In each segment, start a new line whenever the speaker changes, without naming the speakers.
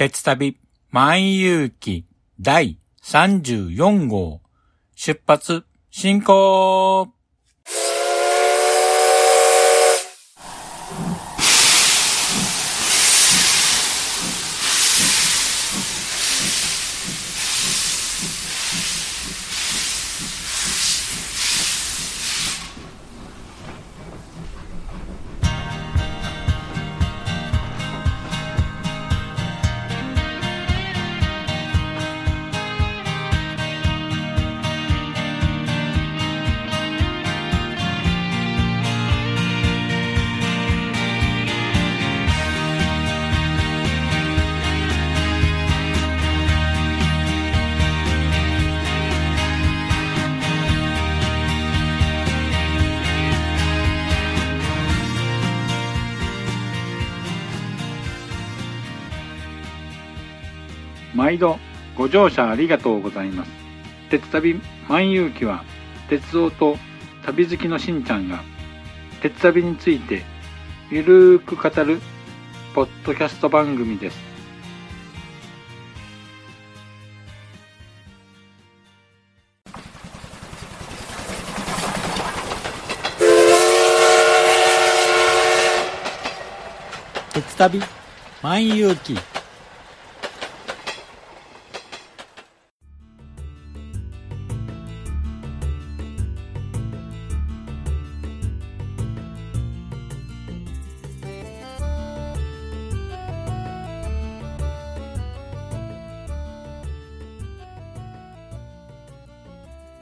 鉄旅万有記第34号。出発進行
毎度ご乗車ありがとうございます。鉄旅万有記は鉄道と旅好きのしんちゃんが鉄旅についてゆるーく語るポッドキャスト番組です。
鉄旅万有記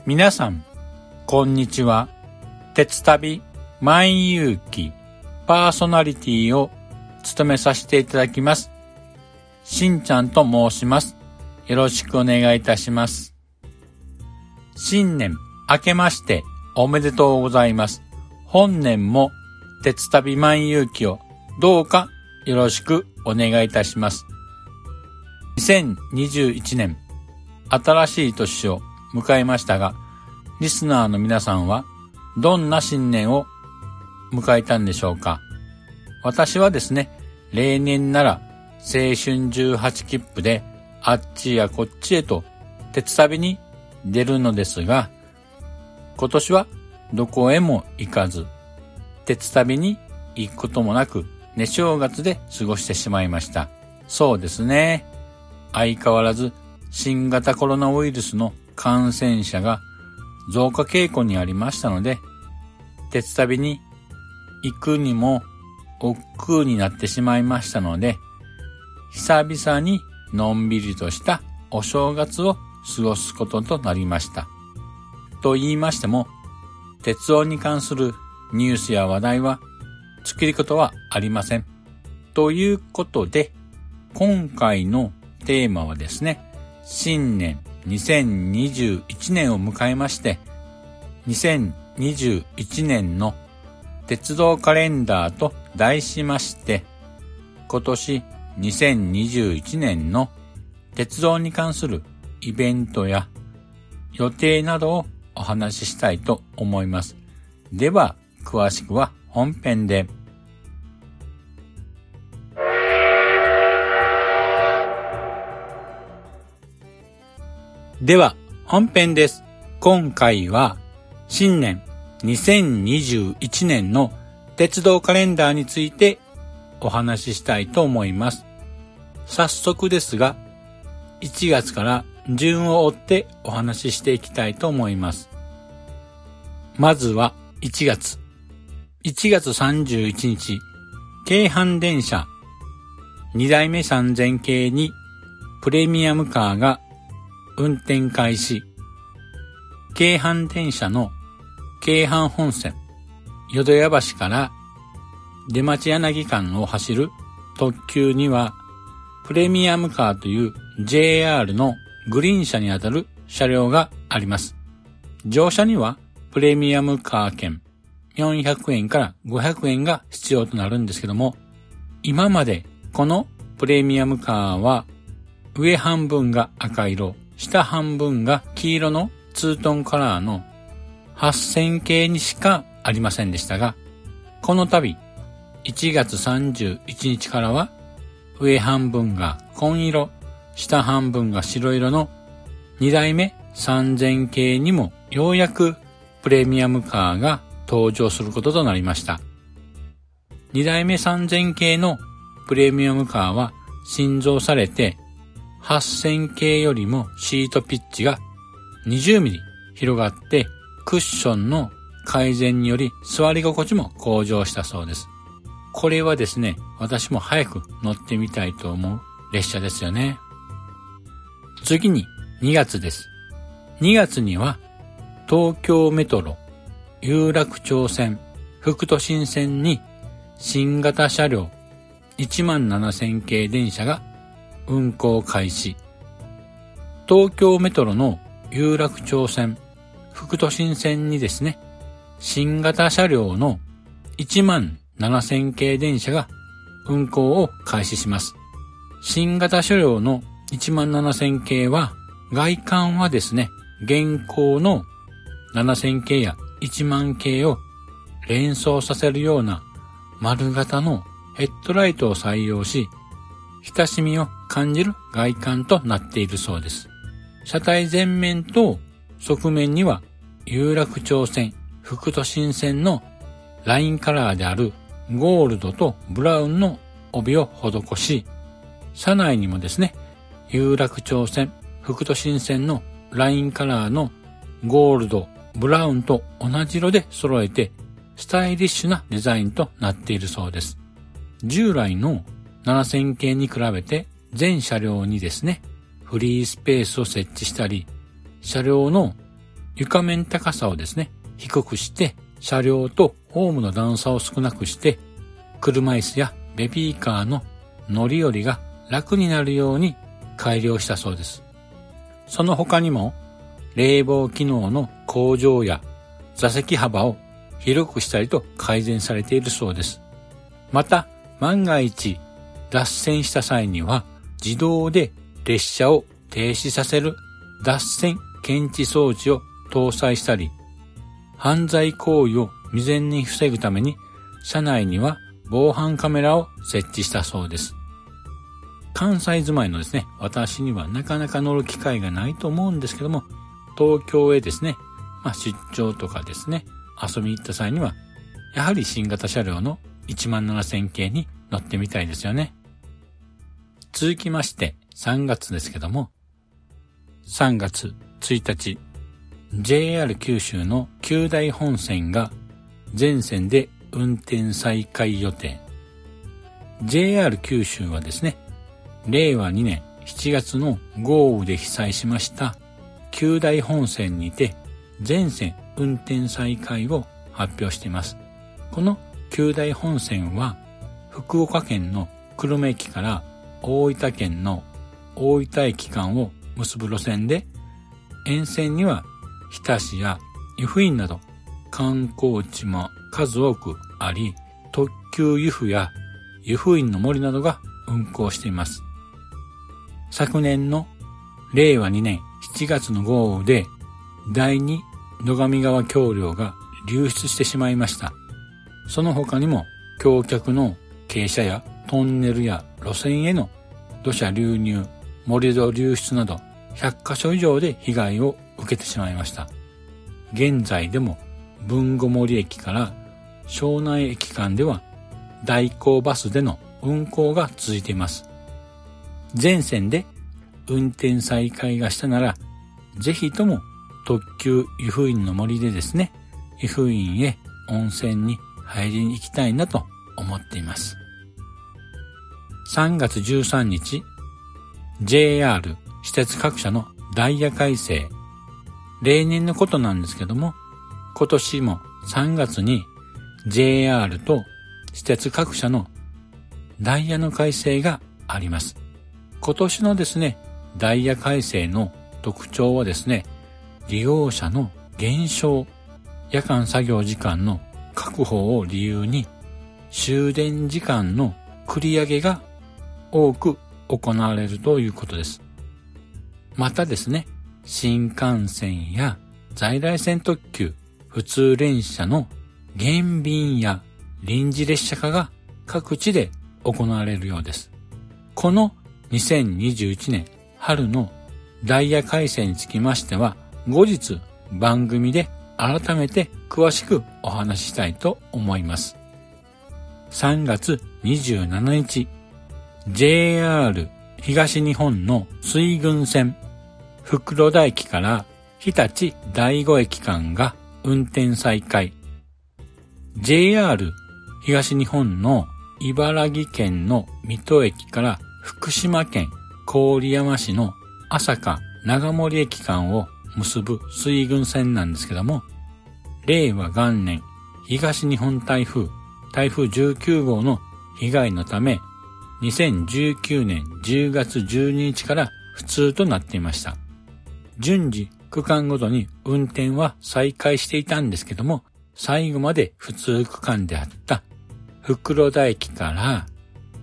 皆さん、こんにちは。鉄旅万有記パーソナリティを務めさせていただきます。しんちゃんと申します。よろしくお願いいたします。新年明けましておめでとうございます。本年も鉄旅万有記をどうかよろしくお願いいたします。2021年新しい年を迎えましたが、リスナーの皆さんはどんな新年を迎えたんでしょうか？私はですね、例年なら青春18切符であっちやこっちへと鉄旅に出るのですが、今年はどこへも行かず、鉄旅に行くこともなく、寝正月で過ごしてしまいました。そうですね。相変わらず新型コロナウイルスの感染者が増加傾向にありましたので、鉄旅に行くにも億劫になってしまいましたので、久々にのんびりとしたお正月を過ごすこととなりました。と言いましても、鉄道に関するニュースや話題は尽きることはありません。ということで、今回のテーマはですね、新年2021年を迎えまして、2021年の鉄道カレンダーと題しまして、今年2021年の鉄道に関するイベントや予定などをお話ししたいと思います。では、詳しくは本編で。では、本編です。今回は、新年2021年の鉄道カレンダーについてお話ししたいと思います。早速ですが、1月から順を追ってお話ししていきたいと思います。まずは1月。1月31日、京阪電車2代目3000系にプレミアムカーが運転開始。京阪電車の京阪本線、淀屋橋から出町柳間を走る特急には、プレミアムカーという JR のグリーン車にあたる車両があります。乗車にはプレミアムカー券400円から500円が必要となるんですけども、今までこのプレミアムカーは上半分が赤色、下半分が黄色のツートンカラーの8000系にしかありませんでしたが、この度1月31日からは上半分が紺色、下半分が白色の2代目3000系にもようやくプレミアムカーが登場することとなりました。2代目3000系のプレミアムカーは新造されて8000系よりもシートピッチが20ミリ広がってクッションの改善により座り心地も向上したそうです。これはですね、私も早く乗ってみたいと思う列車ですよね。次に2月です。2月には東京メトロ有楽町線副都心線に新型車両17000系電車が運行開始。東京メトロの有楽町線副都心線にですね、新型車両の1万7000系電車が運行を開始します。新型車両の1万7000系は外観はですね、現行の7000系や1万系を連想させるような丸型のヘッドライトを採用し、親しみを感じる外観となっているそうです。車体前面と側面には有楽町線、副都心線のラインカラーであるゴールドとブラウンの帯を施し、車内にもですね、有楽町線、副都心線のラインカラーのゴールド、ブラウンと同じ色で揃えて、スタイリッシュなデザインとなっているそうです。従来の7000系に比べて全車両にですね、フリースペースを設置したり、車両の床面高さをですね、低くして、車両とホームの段差を少なくして、車椅子やベビーカーの乗り降りが楽になるように改良したそうです。その他にも、冷房機能の向上や座席幅を広くしたりと改善されているそうです。また、万が一脱線した際には自動で列車を停止させる脱線検知装置を搭載したり、犯罪行為を未然に防ぐために車内には防犯カメラを設置したそうです。関西住まいのですね、私にはなかなか乗る機会がないと思うんですけども、東京へですね、まあ、出張とかですね、遊びに行った際には、やはり新型車両の17000系に乗ってみたいですよね。続きまして3月ですけども、3月1日、JR 九州の九大本線が全線で運転再開予定。JR 九州はですね、令和2年7月の豪雨で被災しました九大本線にて全線運転再開を発表しています。この九大本線は福岡県の久留米駅から大分県の大分駅間を結ぶ路線で沿線には日田市や湯布院など観光地も数多くあり特急湯布や湯布院の森などが運行しています。昨年の令和2年7月の豪雨で第二野上川橋梁が流出してしまいました。その他にも橋脚の傾斜やトンネルや路線への土砂流入、盛り土流出など100カ所以上で被害を受けてしまいました。現在でも文後森駅から庄内駅間では代行バスでの運行が続いています。全線で運転再開がしたなら、ぜひとも特急湯布院の森でですね、湯布院へ温泉に入りに行きたいなと思っています。3月13日、JR 施設各社のダイヤ改正。例年のことなんですけども、今年も3月に JR と施設各社のダイヤの改正があります。今年のですね、ダイヤ改正の特徴はですね、利用者の減少、夜間作業時間の確保を理由に終電時間の繰り上げが多く行われるということです。またですね、新幹線や在来線特急、普通電車の減便や臨時列車化が各地で行われるようです。この2021年春のダイヤ改正につきましては、後日番組で改めて詳しくお話ししたいと思います。3月27日、JR 東日本の水郡線袋田駅から日立第五駅間が運転再開。JR 東日本の茨城県の水戸駅から福島県郡山市の朝霞長森駅間を結ぶ水軍線なんですけども、令和元年東日本台風、台風19号の被害のため、2019年10月12日から普通となっていました。順次区間ごとに運転は再開していたんですけども、最後まで普通区間であった袋田駅から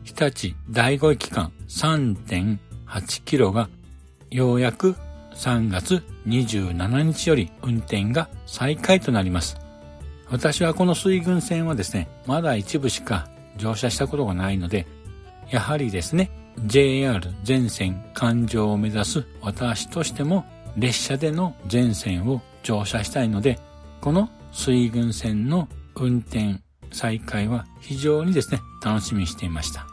日立第五駅間3.8キロがようやく3月27日より運転が再開となります。私はこの水軍線はですね、まだ一部しか乗車したことがないので、やはりですね、JR 全線環状を目指す私としても列車での全線を乗車したいので、この水軍線の運転再開は非常にですね、楽しみにしていました。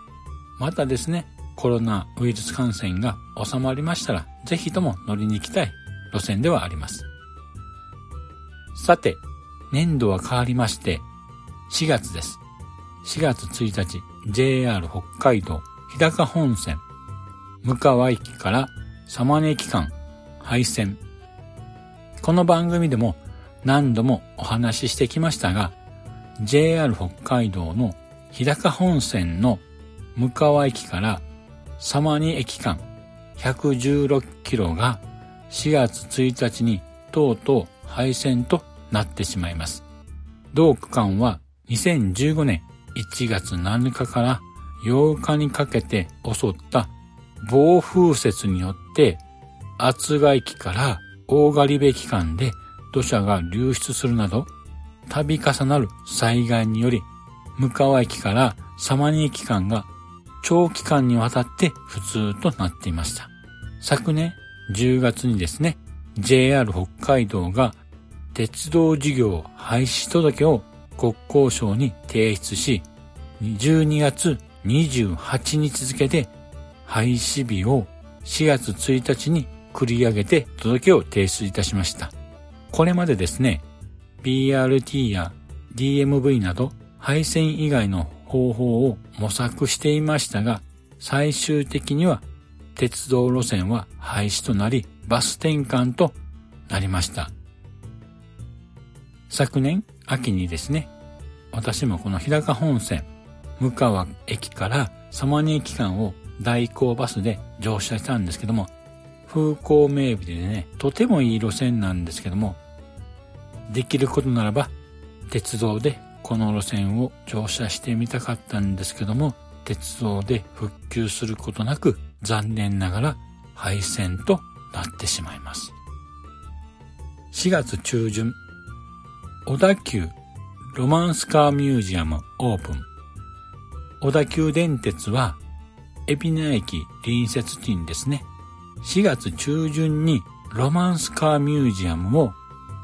またですね、コロナウイルス感染が収まりましたら、ぜひとも乗りに行きたい路線ではあります。さて、年度は変わりまして、4月です。4月1日、JR 北海道日高本線、向川駅から様根駅間、廃線。この番組でも何度もお話ししてきましたが、JR 北海道の日高本線の向川駅から様に駅間116キロが4月1日にとうとう廃線となってしまいます。同区間は2015年1月7日から8日にかけて襲った暴風雪によって厚賀駅から大狩部期間で土砂が流出するなど度重なる災害により向川駅から様に駅間が長期間にわたって普通となっていました。昨年10月にですね、JR 北海道が鉄道事業廃止届を国交省に提出し、12月28日付で廃止日を4月1日に繰り上げて届けを提出いたしました。これまでですね、BRT や DMV など配線以外の方法を模索していましたが、最終的には鉄道路線は廃止となり、バス転換となりました。昨年秋にですね、私もこの日高本線、向川駅から様根駅間を代行バスで乗車したんですけども、風光明媚でね、とてもいい路線なんですけども、できることならば、鉄道でこの路線を乗車してみたかったんですけども、鉄道で復旧することなく残念ながら廃線となってしまいます。4月中旬、小田急ロマンスカーミュージアムオープン。小田急電鉄は、海老名駅隣接地にですね、4月中旬にロマンスカーミュージアムを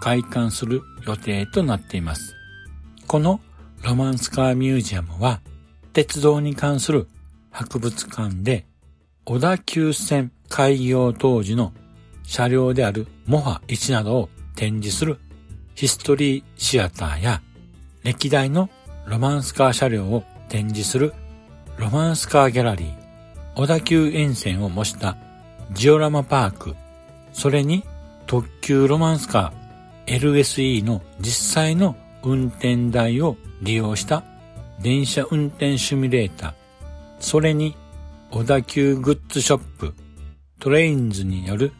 開館する予定となっています。このロマンスカーミュージアムは鉄道に関する博物館で小田急線開業当時の車両であるモハ1などを展示するヒストリーシアターや歴代のロマンスカー車両を展示するロマンスカーギャラリー、小田急沿線を模したジオラマパーク、それに特急ロマンスカー LSE の実際の運転台を利用した電車運転シミュレーター、それに小田急グッズショップ、トレインズによる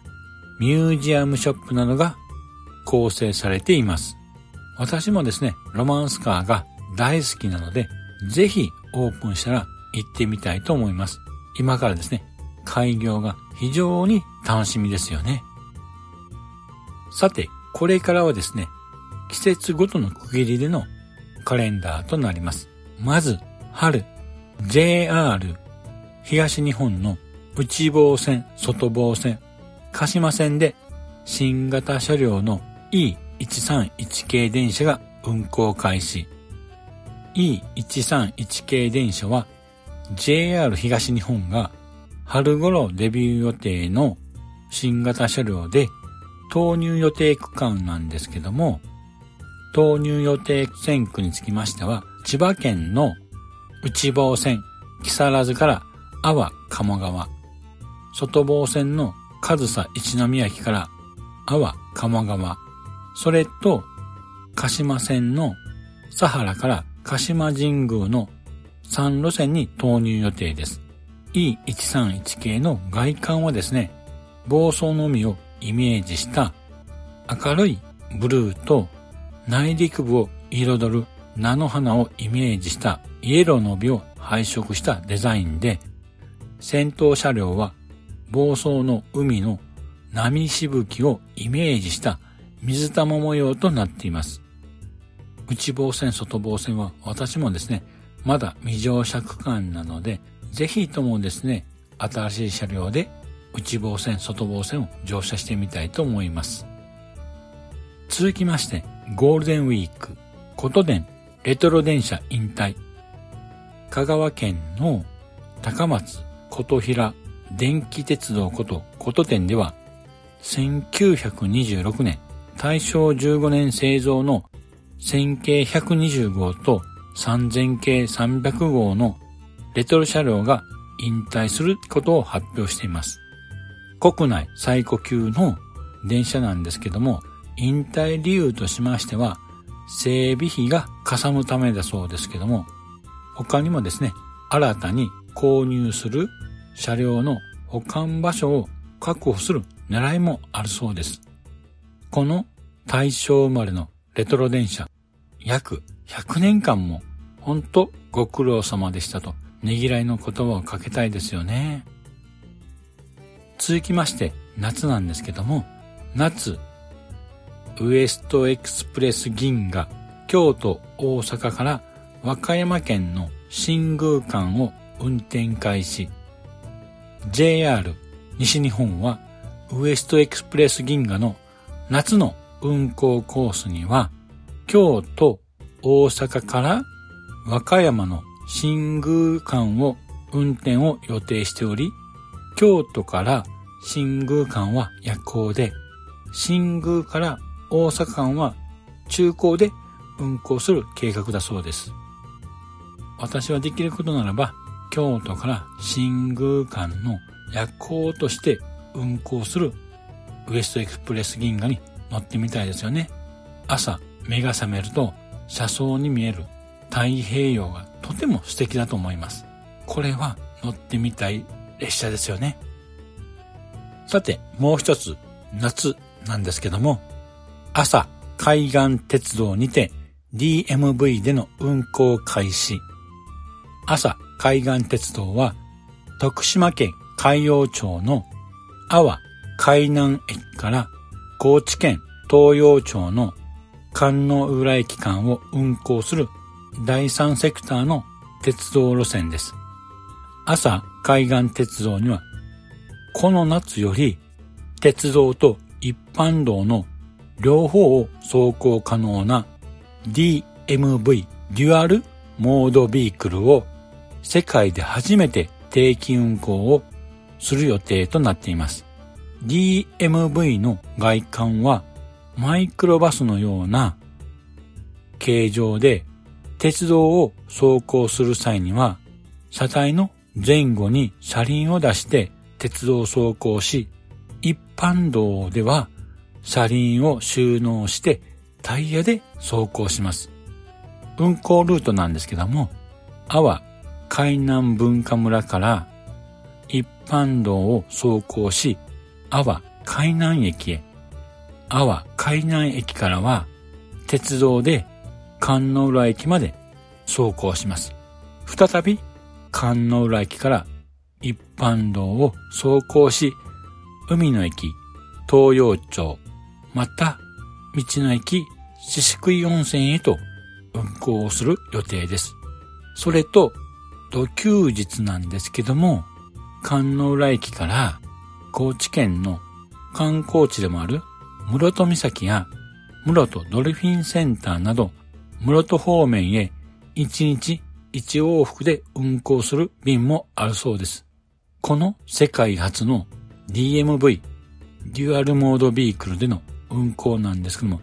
ミュージアムショップなどが構成されています。私もですね、ロマンスカーが大好きなので、ぜひオープンしたら行ってみたいと思います。今からですね、開業が非常に楽しみですよね。さて、これからはですね、季節ごとの区切りでのカレンダーとなります。まず、春、JR 東日本の内房線、外房線、鹿島線で新型車両の E131 系電車が運行開始。E131 系電車は JR 東日本が春頃デビュー予定の新型車両で投入予定区間なんですけども、投入予定線区につきましては、千葉県の内房線、木更津から阿波鴨川、外房線の上総一宮駅から阿波鴨川、それと鹿島線の佐原から鹿島神宮の3路線に投入予定です。E131 系の外観はですね、暴走の海をイメージした明るいブルーと内陸部を彩る菜の花をイメージしたイエローの帯を配色したデザインで、先頭車両は暴走の海の波しぶきをイメージした水玉模様となっています。内房線、外房線は私もですね、まだ未乗車区間なので、ぜひともですね、新しい車両で内房線、外房線を乗車してみたいと思います。続きまして、ゴールデンウィーク、琴電、レトロ電車引退。香川県の高松、琴平、電気鉄道こと琴電では、1926年、大正15年製造の1000系120号と3000系300号のレトロ車両が引退することを発表しています。国内最古級の電車なんですけども、引退理由としましては、整備費がかさむためだそうですけども、他にもですね、新たに購入する車両の保管場所を確保する狙いもあるそうです。この大正生まれのレトロ電車、約100年間も、ほんとご苦労様でしたと、ねぎらいの言葉をかけたいですよね。続きまして、夏なんですけども、夏、ウエストエクスプレス銀河、京都、大阪から和歌山県の新宮間を運転開始。JR 西日本はウエストエクスプレス銀河の夏の運行コースには京都、大阪から和歌山の新宮間を運転を予定しており、京都から新宮間は夜行で、新宮から大阪間は中高で運行する計画だそうです。私はできることならば、京都から新宮間の夜行として運行するウエストエクスプレス銀河に乗ってみたいですよね。朝目が覚めると車窓に見える太平洋がとても素敵だと思います。これは乗ってみたい列車ですよね。さて、もう一つ、夏なんですけども、朝、海岸鉄道にて DMV での運行開始。朝、海岸鉄道は、徳島県海陽町の阿波海南駅から高知県東洋町の観音浦駅間を運行する第三セクターの鉄道路線です。朝海岸鉄道には、この夏より鉄道と一般道の両方を走行可能な DMV デュアルモードビークルを世界で初めて定期運行をする予定となっています。DMV の外観はマイクロバスのような形状で鉄道を走行する際には車体の前後に車輪を出して鉄道を走行し一般道では車輪を収納してタイヤで走行します。運行ルートなんですけども、阿波海南文化村から一般道を走行し、阿波海南駅へ阿波海南駅からは鉄道で観音浦駅まで走行します。再び観音浦駅から一般道を走行し、海の駅、東洋町、また道の駅、四宿井温泉へと運行をする予定です。それと、土休日なんですけども、観音浦駅から高知県の観光地でもある室戸岬や室戸ドルフィンセンターなど室戸方面へ1日1往復で運行する便もあるそうです。この世界初の DMV、デュアルモードビークルでの運行なんですけども、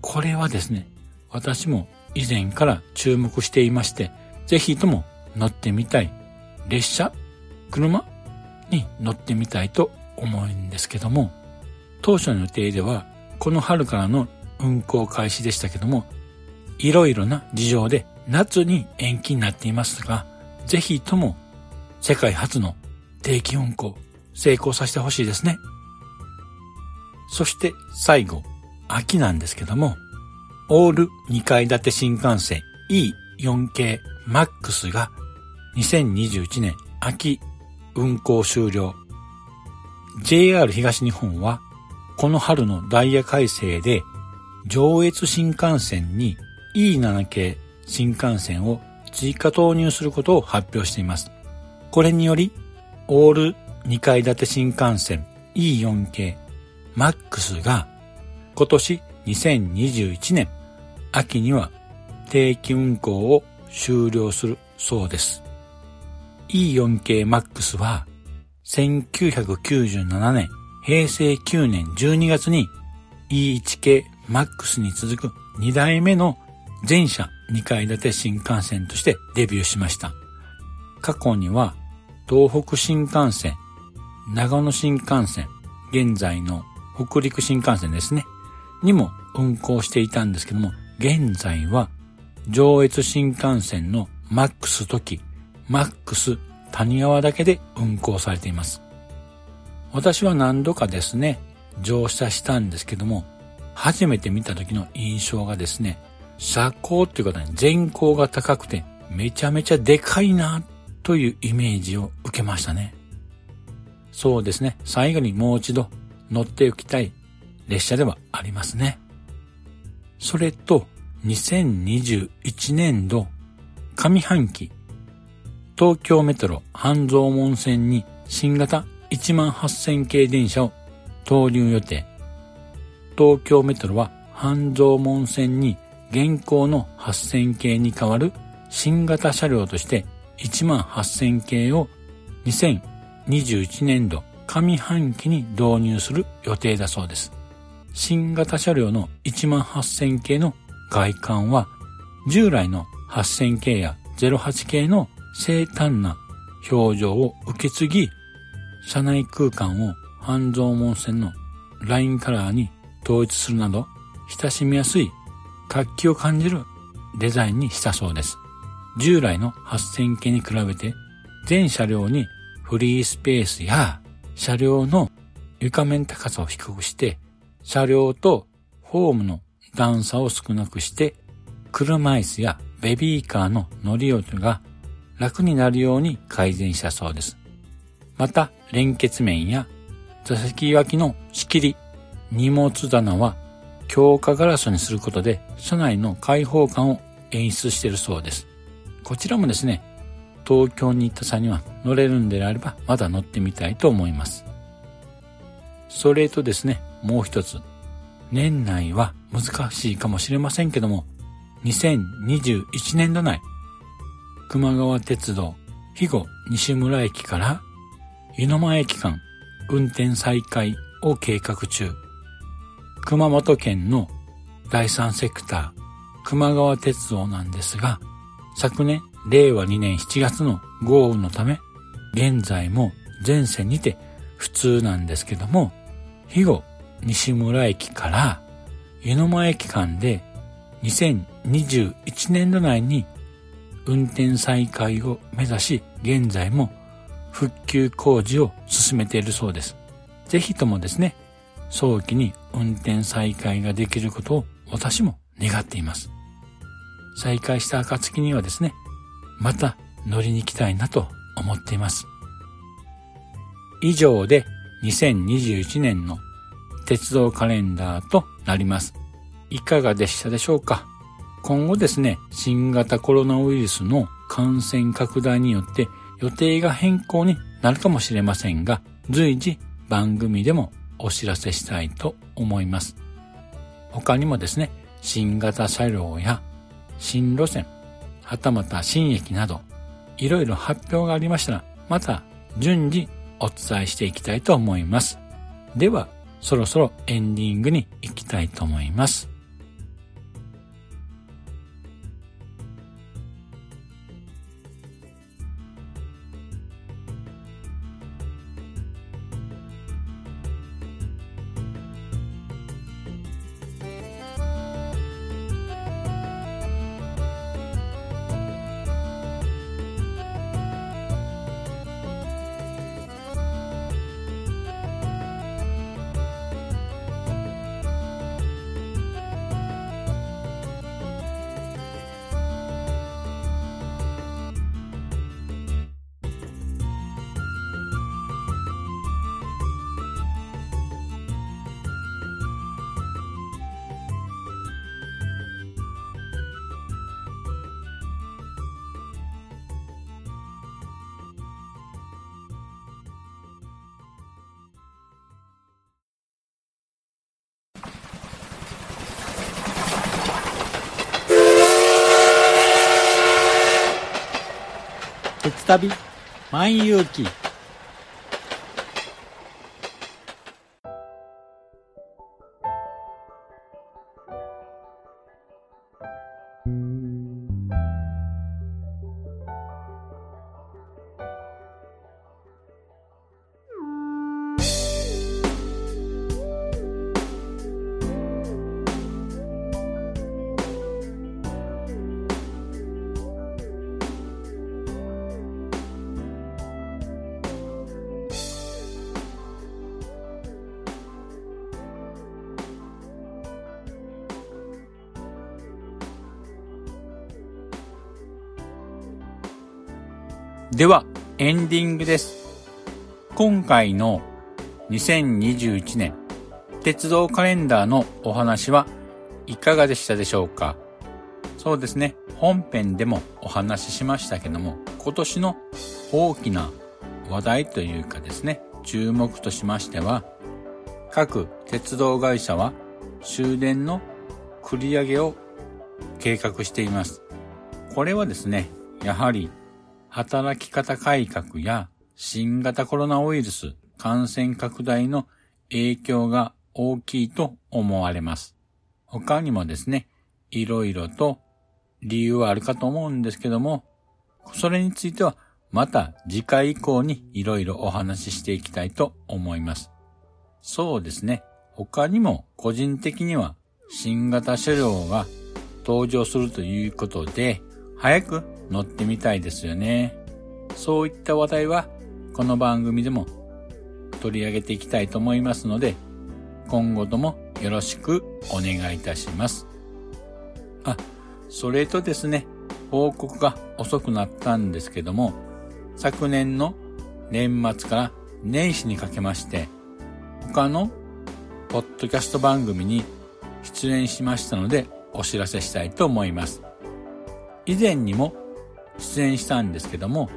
これはですね、私も以前から注目していまして、ぜひとも乗ってみたい列車、車に乗ってみたいと思うんですけども、当初の予定ではこの春からの運行開始でしたけども、いろいろな事情で夏に延期になっていますが、ぜひとも世界初の定期運行成功させてほしいですね。そして最後、秋なんですけども、オール2階建て新幹線 E4 系 MAX が2021年秋運行終了。JR 東日本はこの春のダイヤ改正で上越新幹線に E7 系新幹線を追加投入することを発表しています。これにより、オール2階建て新幹線 E4 系 MAX が今年2021年秋には定期運行を終了するそうです。E4 系 MAX は1997年平成9年12月に E1 系 MAX に続く2代目の全車2階建て新幹線としてデビューしました。過去には東北新幹線、長野新幹線、現在の北陸新幹線ですね、にも運行していたんですけども、現在は上越新幹線のマックス時、マックス谷川だけで運行されています。私は何度かですね、乗車したんですけども、初めて見た時の印象がですね、車高っていうかね、全高が高くてめちゃめちゃでかいなというイメージを受けましたね。そうですね、最後にもう一度乗っておきたい列車ではありますね。それと2021年度上半期東京メトロ半蔵門線に新型1万8000系電車を投入予定。東京メトロは半蔵門線に現行の8000系に代わる新型車両として1万8000系を2021年度上半期に導入する予定だそうです。新型車両の1万8000系の外観は従来の8000系や08系の生誕な表情を受け継ぎ、車内空間を半蔵門線のラインカラーに統一するなど、親しみやすい活気を感じるデザインにしたそうです。従来の8000系に比べて、全車両にフリースペースや車両の床面高さを低くして、車両とホームの段差を少なくして、車椅子やベビーカーの乗り降りが楽になるように改善したそうです。また、連結面や座席脇の仕切り、荷物棚は強化ガラスにすることで車内の開放感を演出しているそうです。こちらもですね、東京に行った際には乗れるんであればまだ乗ってみたいと思います。それとですね、もう一つ。年内は難しいかもしれませんけども、2021年度内、熊川鉄道、肥後西村駅から湯の間駅間運転再開を計画中。熊本県の第三セクター、熊川鉄道なんですが、昨年、令和2年7月の豪雨のため、現在も全線にて普通なんですけども、肥後西村駅から湯の間駅間で2021年度内に運転再開を目指し、現在も復旧工事を進めているそうです。ぜひともですね、早期に運転再開ができることを私も願っています。再開した暁にはですね、また乗りに行きたいなと思っています。以上で2021年の鉄道カレンダーとなります。いかがでしたでしょうか？今後ですね、新型コロナウイルスの感染拡大によって予定が変更になるかもしれませんが、随時番組でもお知らせしたいと思います。他にもですね、新型車両や新路線、はたまた新駅など、いろいろ発表がありましたら、また順次お伝えしていきたいと思います。では、そろそろエンディングに行きたいと思います。旅万有記では、エンディングです。今回の2021年鉄道カレンダーのお話はいかがでしたでしょうか？そうですね。本編でもお話ししましたけども、今年の大きな話題というかですね、注目としましては、各鉄道会社は終電の繰り上げを計画しています。これはですね、やはり働き方改革や新型コロナウイルス感染拡大の影響が大きいと思われます。他にもですね、いろいろと理由はあるかと思うんですけども、それについてはまた次回以降にいろいろお話ししていきたいと思います。そうですね。他にも個人的には新型車両が登場するということで、早く乗ってみたいですよね。そういった話題はこの番組でも取り上げていきたいと思いますので、今後ともよろしくお願いいたします。あ、それとですね、報告が遅くなったんですけども、昨年の年末から年始にかけまして、他のポッドキャスト番組に出演しましたのでお知らせしたいと思います。以前にも出演したんですけども、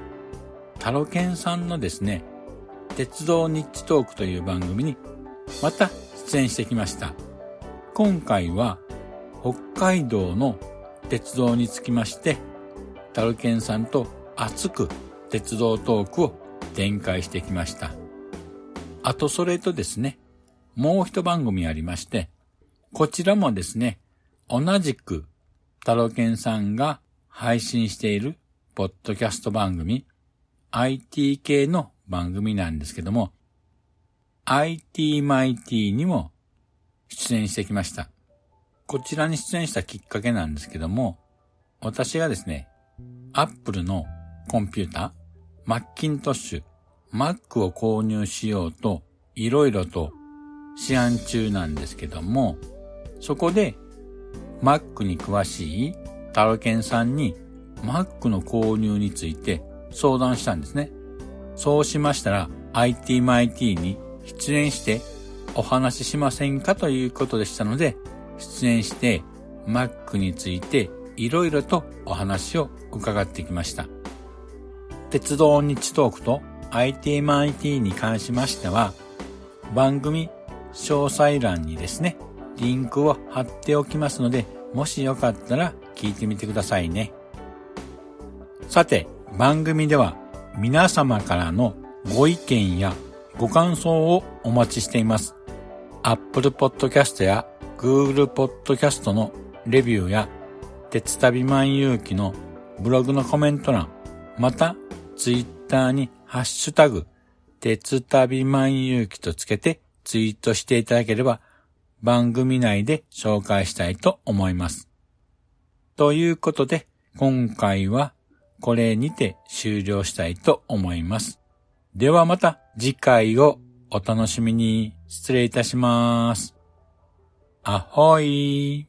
タロケンさんのですね、鉄道ニッチトークという番組にまた出演してきました。今回は北海道の鉄道につきまして、タロケンさんと熱く鉄道トークを展開してきました。あとそれとですね、もう一番組ありまして、こちらもですね、同じくタロケンさんが配信しているポッドキャスト番組、IT 系の番組なんですけども、IT マイティにも出演してきました。こちらに出演したきっかけなんですけども、私がですね、Apple のコンピューター、マッキントッシュ、Mac を購入しようと、いろいろと試案中なんですけども、そこで Mac に詳しいタロケンさんに Mac の購入について相談したんですね。そうしましたら IT マイティに出演してお話ししませんかということでしたので、出演して Mac についていろいろとお話を伺ってきました。鉄道日トークと ITMIT に関しましては、番組詳細欄にですね、リンクを貼っておきますので、もしよかったら聞いてみてくださいね。さて、番組では皆様からのご意見やご感想をお待ちしています。Apple Podcast や Google Podcast のレビューや鉄旅万有記のブログのコメント欄、また Twitter にハッシュタグ鉄旅万有記とつけてツイートしていただければ番組内で紹介したいと思います。ということで、今回はこれにて終了したいと思います。ではまた次回をお楽しみに失礼いたします。あほい